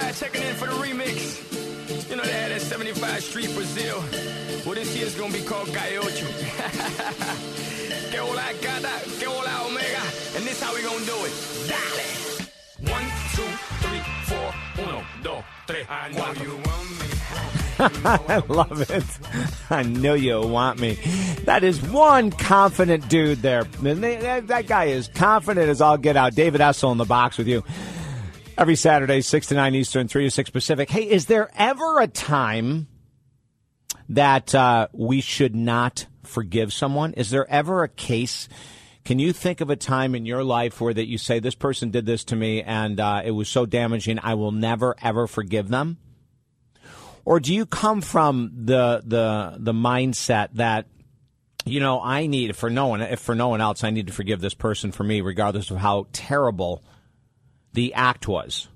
75 checking in for the remix. You know, they had that 75 Street Brazil. Well, this year's gonna be called Calle Ocho. que hola gata, que hola omega. And this how we gonna do it. Dale. One, two, three, four. Uno, dos, tres, I know you want me. I love it. I know you want me. That is one confident dude there. That guy is confident as all get out. David Essel in the box with you every Saturday, 6 to 9 Eastern, 3 to 6 Pacific. Hey, is there ever a time that uh, we should not forgive someone? Is there ever a case? Can you think of a time in your life where that you say this person did this to me and uh, it was so damaging, I will never ever forgive them? Or do you come from the the the mindset that you know I need for no one if for no one else I need to forgive this person for me regardless of how terrible the act was?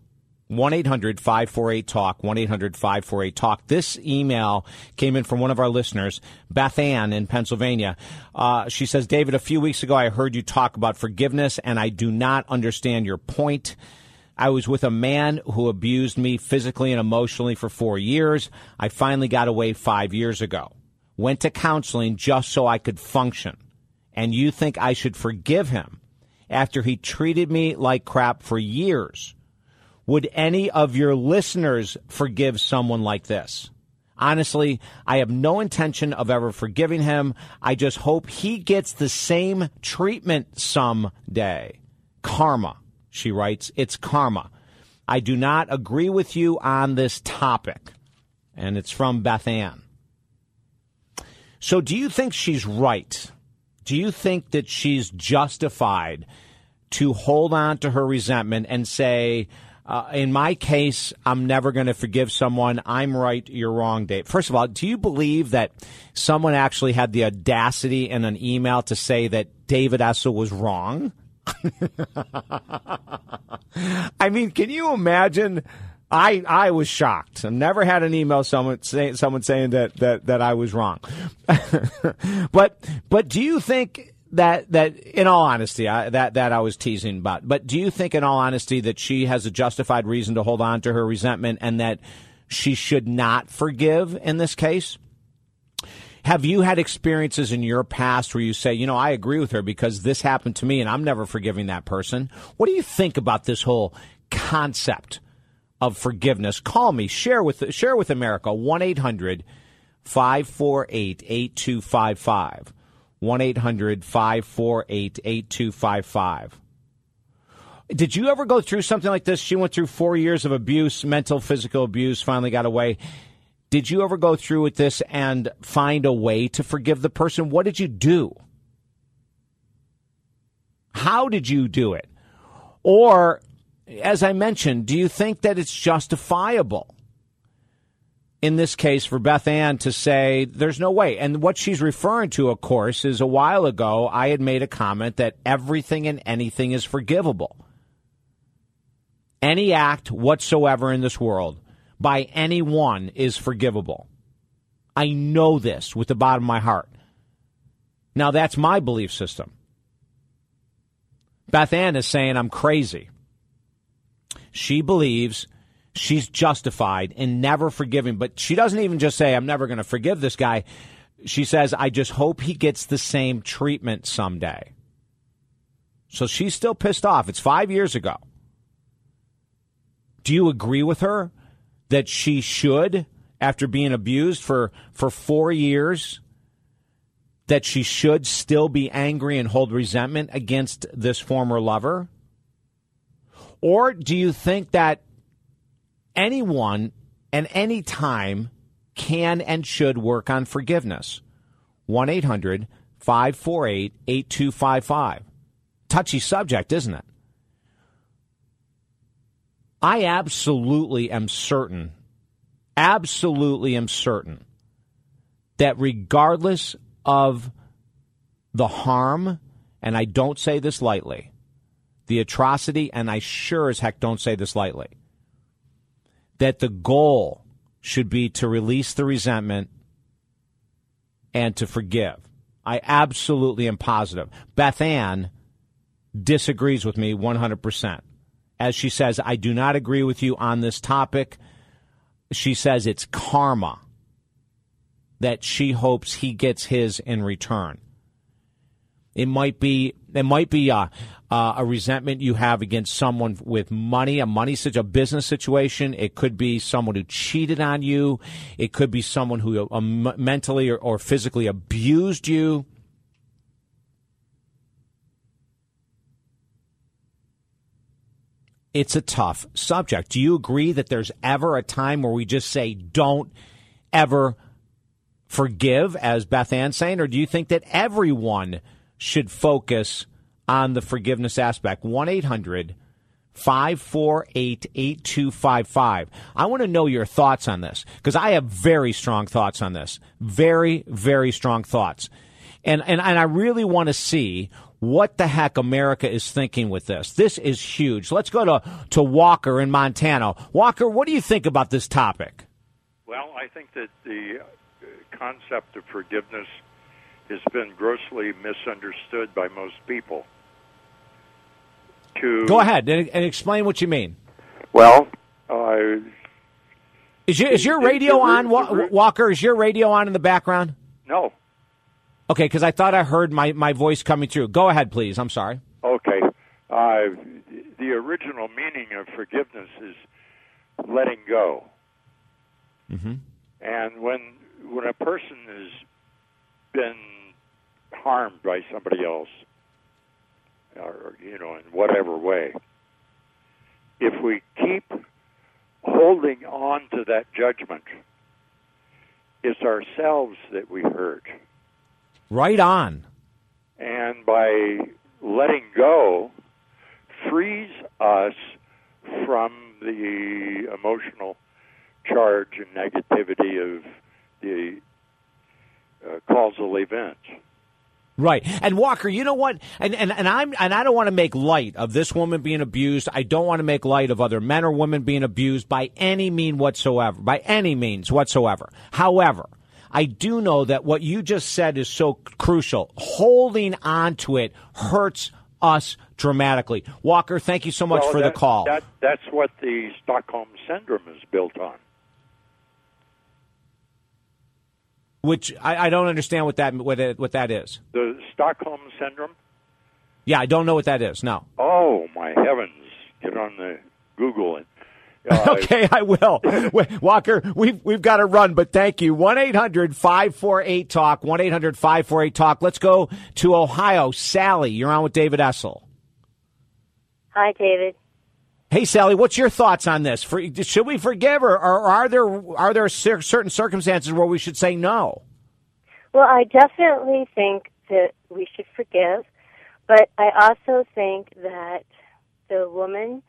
1 800 548 TALK, 1 800 548 TALK. This email came in from one of our listeners, Beth Ann in Pennsylvania. Uh, she says, David, a few weeks ago I heard you talk about forgiveness, and I do not understand your point. I was with a man who abused me physically and emotionally for four years. I finally got away five years ago. Went to counseling just so I could function. And you think I should forgive him after he treated me like crap for years? Would any of your listeners forgive someone like this? Honestly, I have no intention of ever forgiving him. I just hope he gets the same treatment someday. Karma she writes, it's karma. I do not agree with you on this topic. And it's from Beth Ann. So, do you think she's right? Do you think that she's justified to hold on to her resentment and say, uh, in my case, I'm never going to forgive someone. I'm right, you're wrong, Dave. First of all, do you believe that someone actually had the audacity in an email to say that David Essel was wrong? I mean, can you imagine? I I was shocked. I never had an email someone saying someone saying that that that I was wrong. but but do you think that that in all honesty I, that that I was teasing about? But do you think in all honesty that she has a justified reason to hold on to her resentment and that she should not forgive in this case? Have you had experiences in your past where you say, you know, I agree with her because this happened to me and I'm never forgiving that person? What do you think about this whole concept of forgiveness? Call me, share with share with America 1-800 548 8255. 1 800 548 8255. Did you ever go through something like this? She went through four years of abuse, mental, physical abuse, finally got away. Did you ever go through with this and find a way to forgive the person? What did you do? How did you do it? Or, as I mentioned, do you think that it's justifiable? in this case for Beth Ann to say there's no way. And what she's referring to, of course, is a while ago I had made a comment that everything and anything is forgivable. Any act whatsoever in this world by anyone is forgivable. I know this with the bottom of my heart. Now, that's my belief system. Beth Ann is saying I'm crazy. She believes she's justified in never forgiving, but she doesn't even just say, I'm never going to forgive this guy. She says, I just hope he gets the same treatment someday. So she's still pissed off. It's five years ago. Do you agree with her? that she should, after being abused for, for four years, that she should still be angry and hold resentment against this former lover? Or do you think that anyone and any time can and should work on forgiveness? 1 800 548 8255. Touchy subject, isn't it? I absolutely am certain, absolutely am certain that regardless of the harm, and I don't say this lightly, the atrocity, and I sure as heck don't say this lightly, that the goal should be to release the resentment and to forgive. I absolutely am positive. Beth Ann disagrees with me 100%. as she says, I do not agree with you on this topic. She says it's karma that she hopes he gets his in return. It might be it might be uh, a, a resentment you have against someone with money, a money such a business situation. It could be someone who cheated on you. It could be someone who uh, mentally or, or physically abused you. It's a tough subject. Do you agree that there's ever a time where we just say don't ever forgive, as Beth Ann's saying, or do you think that everyone should focus on the forgiveness aspect. 1 800 548 8255. I want to know your thoughts on this because I have very strong thoughts on this. Very, very strong thoughts. And, and, and I really want to see what the heck America is thinking with this. This is huge. Let's go to, to Walker in Montana. Walker, what do you think about this topic? Well, I think that the uh, concept of forgiveness has been grossly misunderstood by most people. To go ahead and, and explain what you mean. Well, uh, is your is your radio the, on, the, Walker? Is your radio on in the background? No. Okay, because I thought I heard my, my voice coming through. Go ahead, please. I'm sorry. Okay. Uh, the original meaning of forgiveness is letting go. Mm-hmm. And when when a person has been harmed by somebody else, or you know, in whatever way, if we keep holding on to that judgment, it's ourselves that we hurt. Right on. And by letting go, frees us from the emotional charge and negativity of the uh, causal event. Right. And Walker, you know what? And, and and I'm and I don't want to make light of this woman being abused. I don't want to make light of other men or women being abused by any mean whatsoever. By any means whatsoever. However, I do know that what you just said is so crucial. Holding on to it hurts us dramatically. Walker, thank you so much well, for that, the call. That, that's what the Stockholm syndrome is built on. Which I, I don't understand what that what, it, what that is. The Stockholm syndrome. Yeah, I don't know what that is. No. Oh my heavens! Get on the Google and. Uh, okay, I will. Walker, we've we've got to run, but thank you. One 548 talk. One 548 talk. Let's go to Ohio. Sally, you're on with David Essel. Hi, David. Hey, Sally, what's your thoughts on this? For, should we forgive, or, or are there are there certain circumstances where we should say no? Well, I definitely think that we should forgive, but I also think that the woman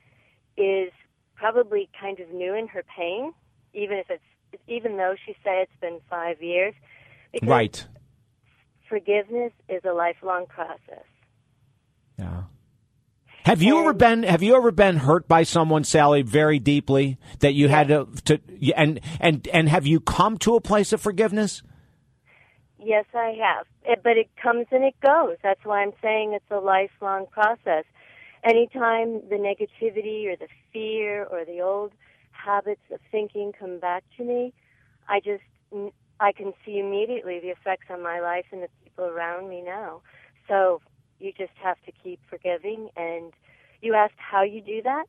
is probably kind of new in her pain, even if it's even though she said it's been five years. right. Forgiveness is a lifelong process. Yeah. Have you and, ever been Have you ever been hurt by someone, Sally, very deeply that you had to, to and and and have you come to a place of forgiveness? Yes, I have, it, but it comes and it goes. That's why I'm saying it's a lifelong process. Anytime the negativity or the fear or the old habits of thinking come back to me, I just I can see immediately the effects on my life and the people around me now. So you just have to keep forgiving. And you asked how you do that.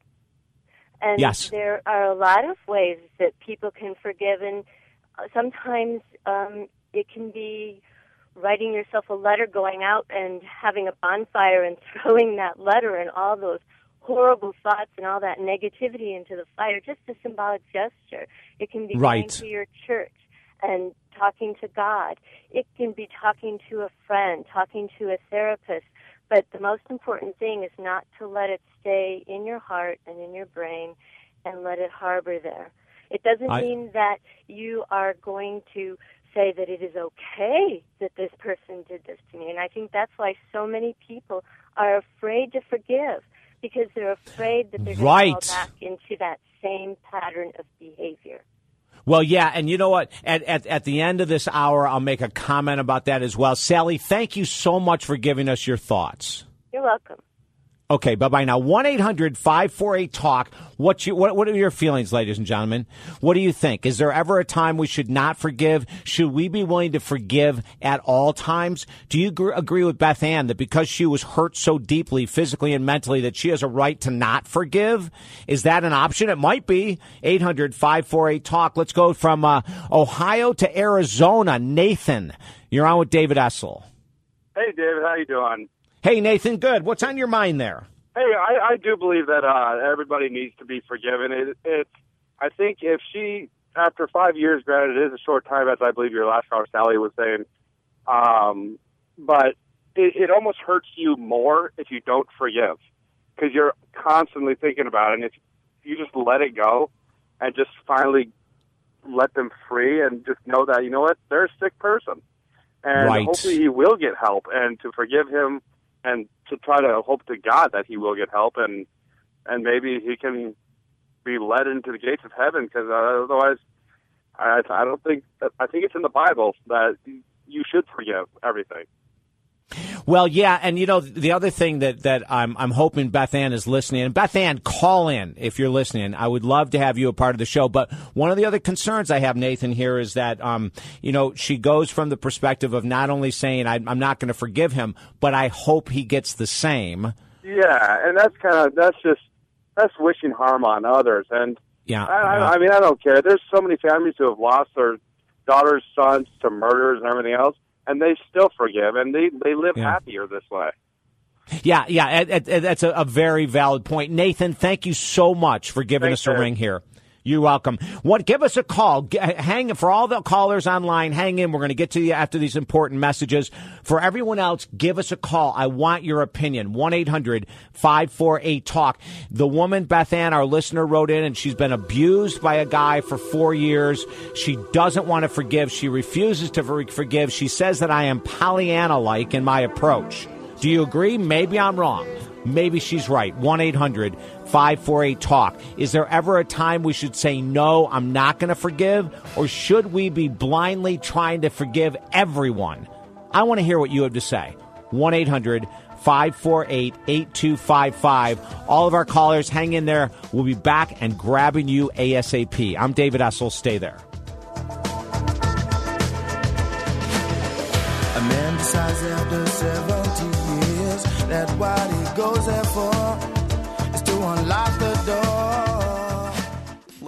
And yes. there are a lot of ways that people can forgive. And uh, sometimes um, it can be writing yourself a letter, going out and having a bonfire and throwing that letter and all those horrible thoughts and all that negativity into the fire. Just a symbolic gesture. It can be right. going to your church and talking to God. It can be talking to a friend, talking to a therapist, but the most important thing is not to let it stay in your heart and in your brain and let it harbor there. It doesn't I, mean that you are going to say that it is okay that this person did this to me. And I think that's why so many people are afraid to forgive because they're afraid that they're going right. to fall back into that same pattern of behavior. Well, yeah, and you know what? At, at, at the end of this hour, I'll make a comment about that as well. Sally, thank you so much for giving us your thoughts. You're welcome. Okay, bye bye now. 1 800 548 Talk. What, you, what, what are your feelings, ladies and gentlemen? What do you think? Is there ever a time we should not forgive? Should we be willing to forgive at all times? Do you gr- agree with Beth Ann that because she was hurt so deeply, physically and mentally, that she has a right to not forgive? Is that an option? It might be. 800 548 Talk. Let's go from uh, Ohio to Arizona. Nathan, you're on with David Essel. Hey, David, how you doing? Hey, Nathan, good. What's on your mind there? Hey, I, I do believe that uh, everybody needs to be forgiven. It, it's, I think if she, after five years, granted it is a short time, as I believe your last caller Sally was saying, um, but it, it almost hurts you more if you don't forgive because you're constantly thinking about it. And if you just let it go and just finally let them free and just know that you know what they're a sick person, and Right. hopefully he will get help and to forgive him and to try to hope to God that he will get help and and maybe he can be led into the gates of heaven because uh, otherwise I I don't think I think it's in the Bible that you should forgive everything. Well, yeah, and you know the other thing that that I'm I'm hoping Beth Ann is listening, and Beth Ann, call in if you're listening. I would love to have you a part of the show. But one of the other concerns I have, Nathan, here is that um, you know she goes from the perspective of not only saying I, I'm not going to forgive him, but I hope he gets the same. Yeah, and that's kind of that's just that's wishing harm on others. And Yeah, I, yeah. I, I mean, I don't care. There's so many families who have lost their daughters, sons to murders and everything else, and they still forgive, and they they live Yeah. happier this way. Yeah, yeah, that's a, very valid point. Nathan, thank you so much for giving Thanks, us a Dave. ring here. You're welcome. What? Give us a call. Hang for all the callers online. Hang in. We're going to get to you after these important messages. For everyone else, give us a call. I want your opinion. 1-800-548-TALK. The woman Beth Ann, our listener, wrote in, and she's been abused by a guy for four years. She doesn't want to forgive. She refuses to forgive. She says that I am Pollyanna like in my approach. Do you agree? Maybe I'm wrong. Maybe she's right. 1 800 548 TALK. Is there ever a time we should say, no, I'm not going to forgive? Or should we be blindly trying to forgive everyone? I want to hear what you have to say. 1 800 548 8255. All of our callers, hang in there. We'll be back and grabbing you ASAP. I'm David Essel. Stay there. A man decides after 70 years that what he goes there for is to unlock the door.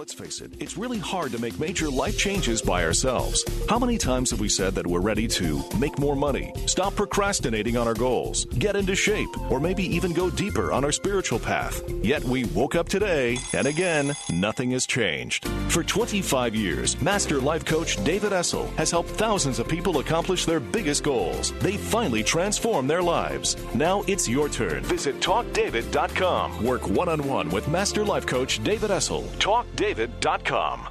Let's face it, it's really hard to make major life changes by ourselves. How many times have we said that we're ready to make more money, stop procrastinating on our goals, get into shape, or maybe even go deeper on our spiritual path? Yet we woke up today, and again, nothing has changed. For 25 years, Master Life Coach David Essel has helped thousands of people accomplish their biggest goals. They finally transform their lives. Now it's your turn. Visit TalkDavid.com. Work one on one with Master Life Coach David Essel. TalkDavid.com.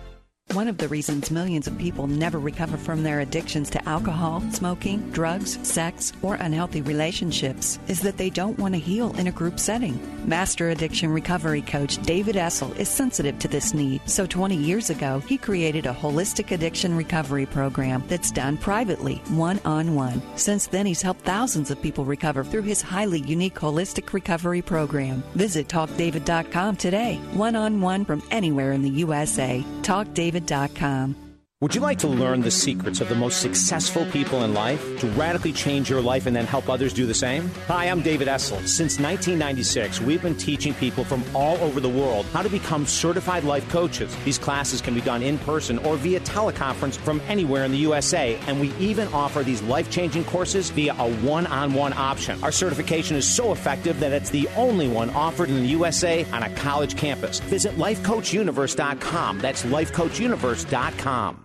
One of the reasons millions of people never recover from their addictions to alcohol, smoking, drugs, sex, or unhealthy relationships is that they don't want to heal in a group setting. Master addiction recovery coach David Essel is sensitive to this need, so 20 years ago, he created a holistic addiction recovery program that's done privately, one on one. Since then, he's helped thousands of people recover through his highly unique holistic recovery program. Visit TalkDavid.com today, one on one from anywhere in the USA. TalkDavid.com. Would you like to learn the secrets of the most successful people in life to radically change your life and then help others do the same? Hi, I'm David Essel. Since 1996, we've been teaching people from all over the world how to become certified life coaches. These classes can be done in person or via teleconference from anywhere in the USA, and we even offer these life changing courses via a one on one option. Our certification is so effective that it's the only one offered in the USA on a college campus. Visit lifecoachuniverse.com. That's lifecoachuniverse.com.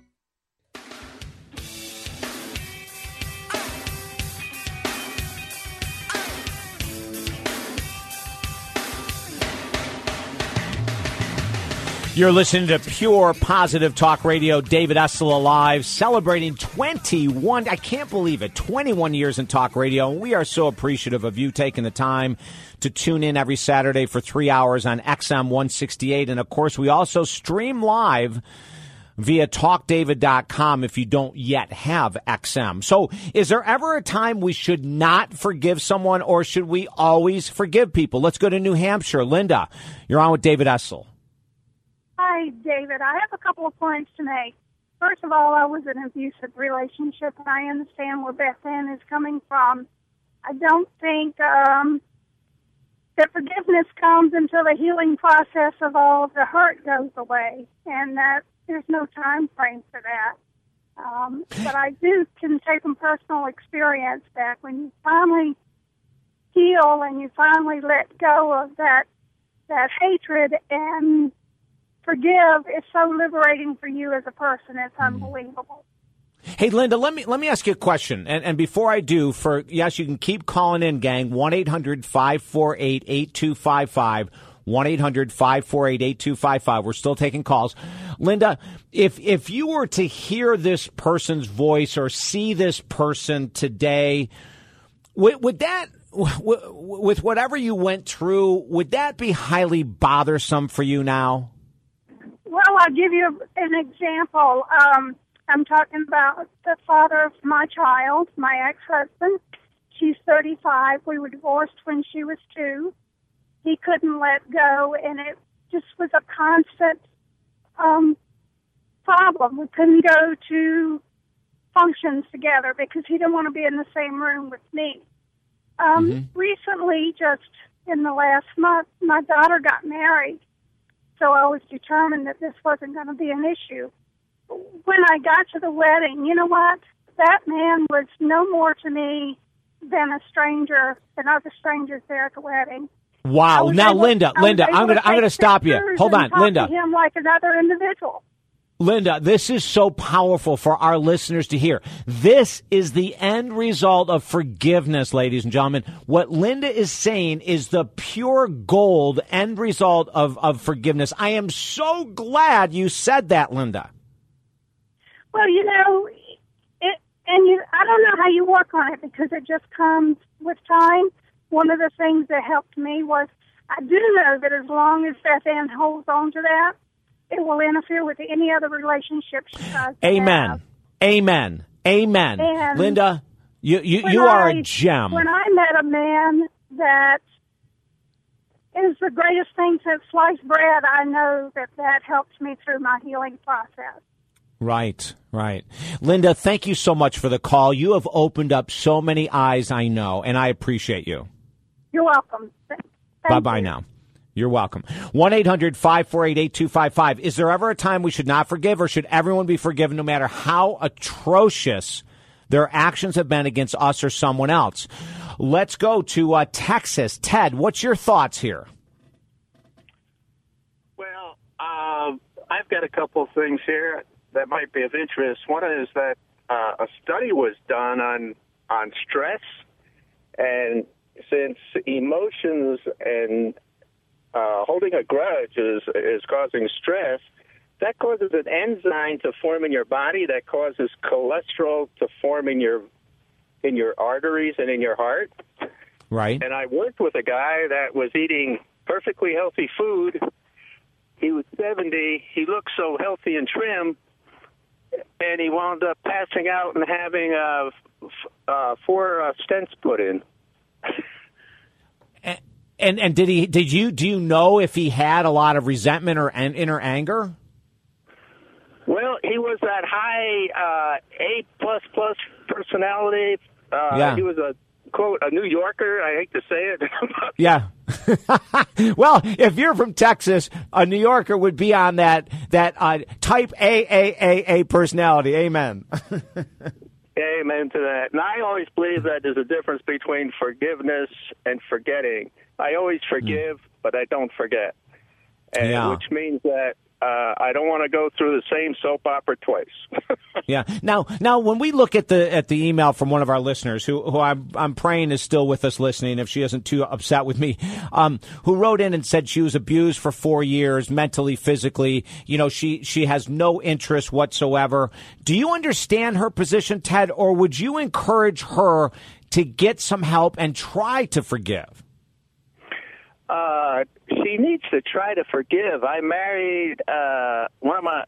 You're listening to Pure Positive Talk Radio. David Essel alive, celebrating 21. I can't believe it. 21 years in talk radio. We are so appreciative of you taking the time to tune in every Saturday for three hours on XM 168. And of course, we also stream live via talkdavid.com if you don't yet have XM. So, is there ever a time we should not forgive someone or should we always forgive people? Let's go to New Hampshire. Linda, you're on with David Essel. Hi, David. I have a couple of points to make. First of all, I was in an abusive relationship, and I understand where Beth Ann is coming from. I don't think um, that forgiveness comes until the healing process of all of the hurt goes away, and that there's no time frame for that. Um, but I do can say from personal experience that when you finally heal and you finally let go of that that hatred and forgive is so liberating for you as a person. It's mm-hmm. unbelievable. Hey Linda, let me let me ask you a question. And and before I do, for yes, you can keep calling in, gang. 1-800-548-8255. 1-800-548-8255. We're still taking calls. Linda, if if you were to hear this person's voice or see this person today, would, would that with whatever you went through, would that be highly bothersome for you now? I'll give you an example. Um, I'm talking about the father of my child, my ex-husband. She's 35. We were divorced when she was two. He couldn't let go, and it just was a constant um, problem. We couldn't go to functions together because he didn't want to be in the same room with me. Um, Mm-hmm. Recently, just in the last month, my daughter got married, so I was determined that this wasn't going to be an issue. When I got to the wedding, you know what? That man was no more to me than a stranger than other strangers there at the wedding. Wow. Now, Linda, Linda, I'm gonna I'm gonna stop you. Hold on, Linda. Him like another individual. Linda, this is so powerful for our listeners to hear. This is the end result of forgiveness, ladies and gentlemen. What Linda is saying is the pure gold end result of, of forgiveness. I am so glad you said that, Linda. Well, you know, it, and you, I don't know how you work on it because it just comes with time. One of the things that helped me was I do know that as long as Beth Ann holds on to that, it will interfere with any other relationship she tries Amen. Amen. Amen. Linda, you, you, you are I- a gem. When I met a man that is the greatest thing since sliced bread, I know that that helped me through my healing process. Right, right. Linda, thank you so much for the call. You have opened up so many eyes, I know, and I appreciate you. You're welcome. Bye bye now. You're welcome. 1 800 548 8255. Is there ever a time we should not forgive, or should everyone be forgiven no matter how atrocious their actions have been against us or someone else? Let's go to uh, Texas. Ted, what's your thoughts here? Well, uh, I've got a couple of things here that might be of interest. One is that uh, a study was done on on stress, and since emotions and uh, holding a grudge is is causing stress, that causes an enzyme to form in your body that causes cholesterol to form in your in your arteries and in your heart. Right. And I worked with a guy that was eating perfectly healthy food. He was 70. He looked so healthy and trim, and he wound up passing out and having uh, f- uh, four uh, stents put in. And and did he did you do you know if he had a lot of resentment or an, inner anger? Well, he was that high uh, A plus plus personality. Uh, Yeah. He was a quote a New Yorker. I hate to say it. Yeah. well, if you're from Texas, a New Yorker would be on that that uh, type A A A A personality. Amen. Amen to that. And I always believe that there's a difference between forgiveness and forgetting. I always forgive, but I don't forget. And Yeah. which means that uh, I don't want to go through the same soap opera twice. Yeah. Now, now, when we look at the at the email from one of our listeners, who who I'm I'm praying is still with us listening, if she isn't too upset with me, um, who wrote in and said she was abused for four years, mentally, physically. You know, she she has no interest whatsoever. Do you understand her position, Ted, or would you encourage her to get some help and try to forgive? Uh, she needs to try to forgive. I married uh, one of my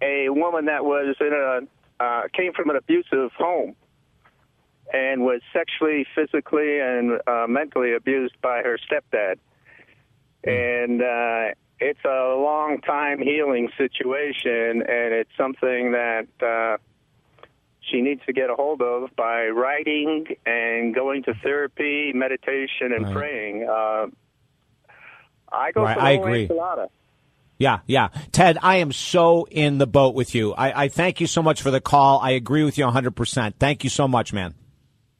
a woman that was in a uh, came from an abusive home and was sexually, physically, and uh, mentally abused by her stepdad. And uh, it's a long time healing situation, and it's something that uh, she needs to get a hold of by writing and going to therapy, meditation, and Right. praying. Uh, I go Right, for the I agree. enchilada. Yeah, yeah. Ted, I am so in the boat with you. I, I thank you so much for the call. I agree with you 100%. Thank you so much, man.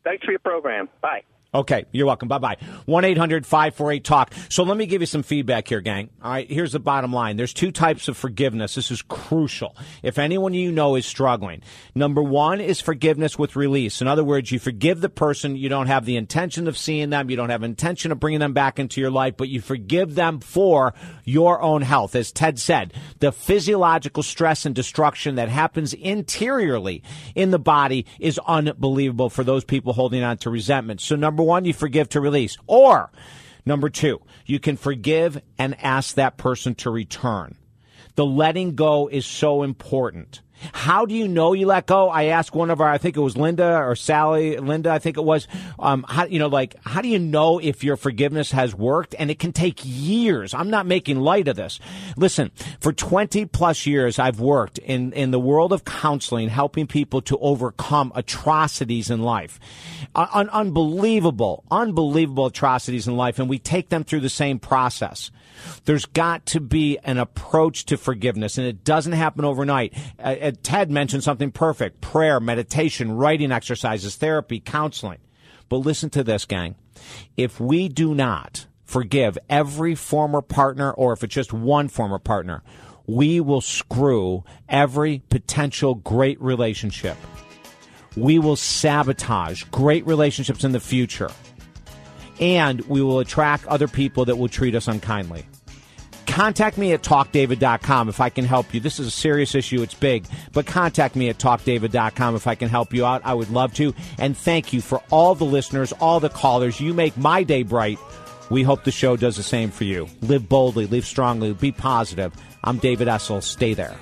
Thanks for your program. Bye. Okay, you're welcome. Bye bye. 1 800 548 TALK. So let me give you some feedback here, gang. All right, here's the bottom line there's two types of forgiveness. This is crucial. If anyone you know is struggling, number one is forgiveness with release. In other words, you forgive the person, you don't have the intention of seeing them, you don't have intention of bringing them back into your life, but you forgive them for your own health. As Ted said, the physiological stress and destruction that happens interiorly in the body is unbelievable for those people holding on to resentment. So number one, you forgive to release. Or number two, you can forgive and ask that person to return. The letting go is so important. How do you know you let go? I asked one of our, I think it was Linda or Sally, Linda, I think it was, um, how, you know, like, how do you know if your forgiveness has worked? And it can take years. I'm not making light of this. Listen, for 20 plus years, I've worked in, in the world of counseling, helping people to overcome atrocities in life. Uh, un- unbelievable, unbelievable atrocities in life. And we take them through the same process. There's got to be an approach to forgiveness, and it doesn't happen overnight. Uh, uh, Ted mentioned something perfect prayer, meditation, writing exercises, therapy, counseling. But listen to this, gang. If we do not forgive every former partner, or if it's just one former partner, we will screw every potential great relationship. We will sabotage great relationships in the future and we will attract other people that will treat us unkindly. Contact me at talkdavid.com if I can help you. This is a serious issue, it's big, but contact me at talkdavid.com if I can help you out. I would love to. And thank you for all the listeners, all the callers. You make my day bright. We hope the show does the same for you. Live boldly, live strongly, be positive. I'm David Essel. Stay there.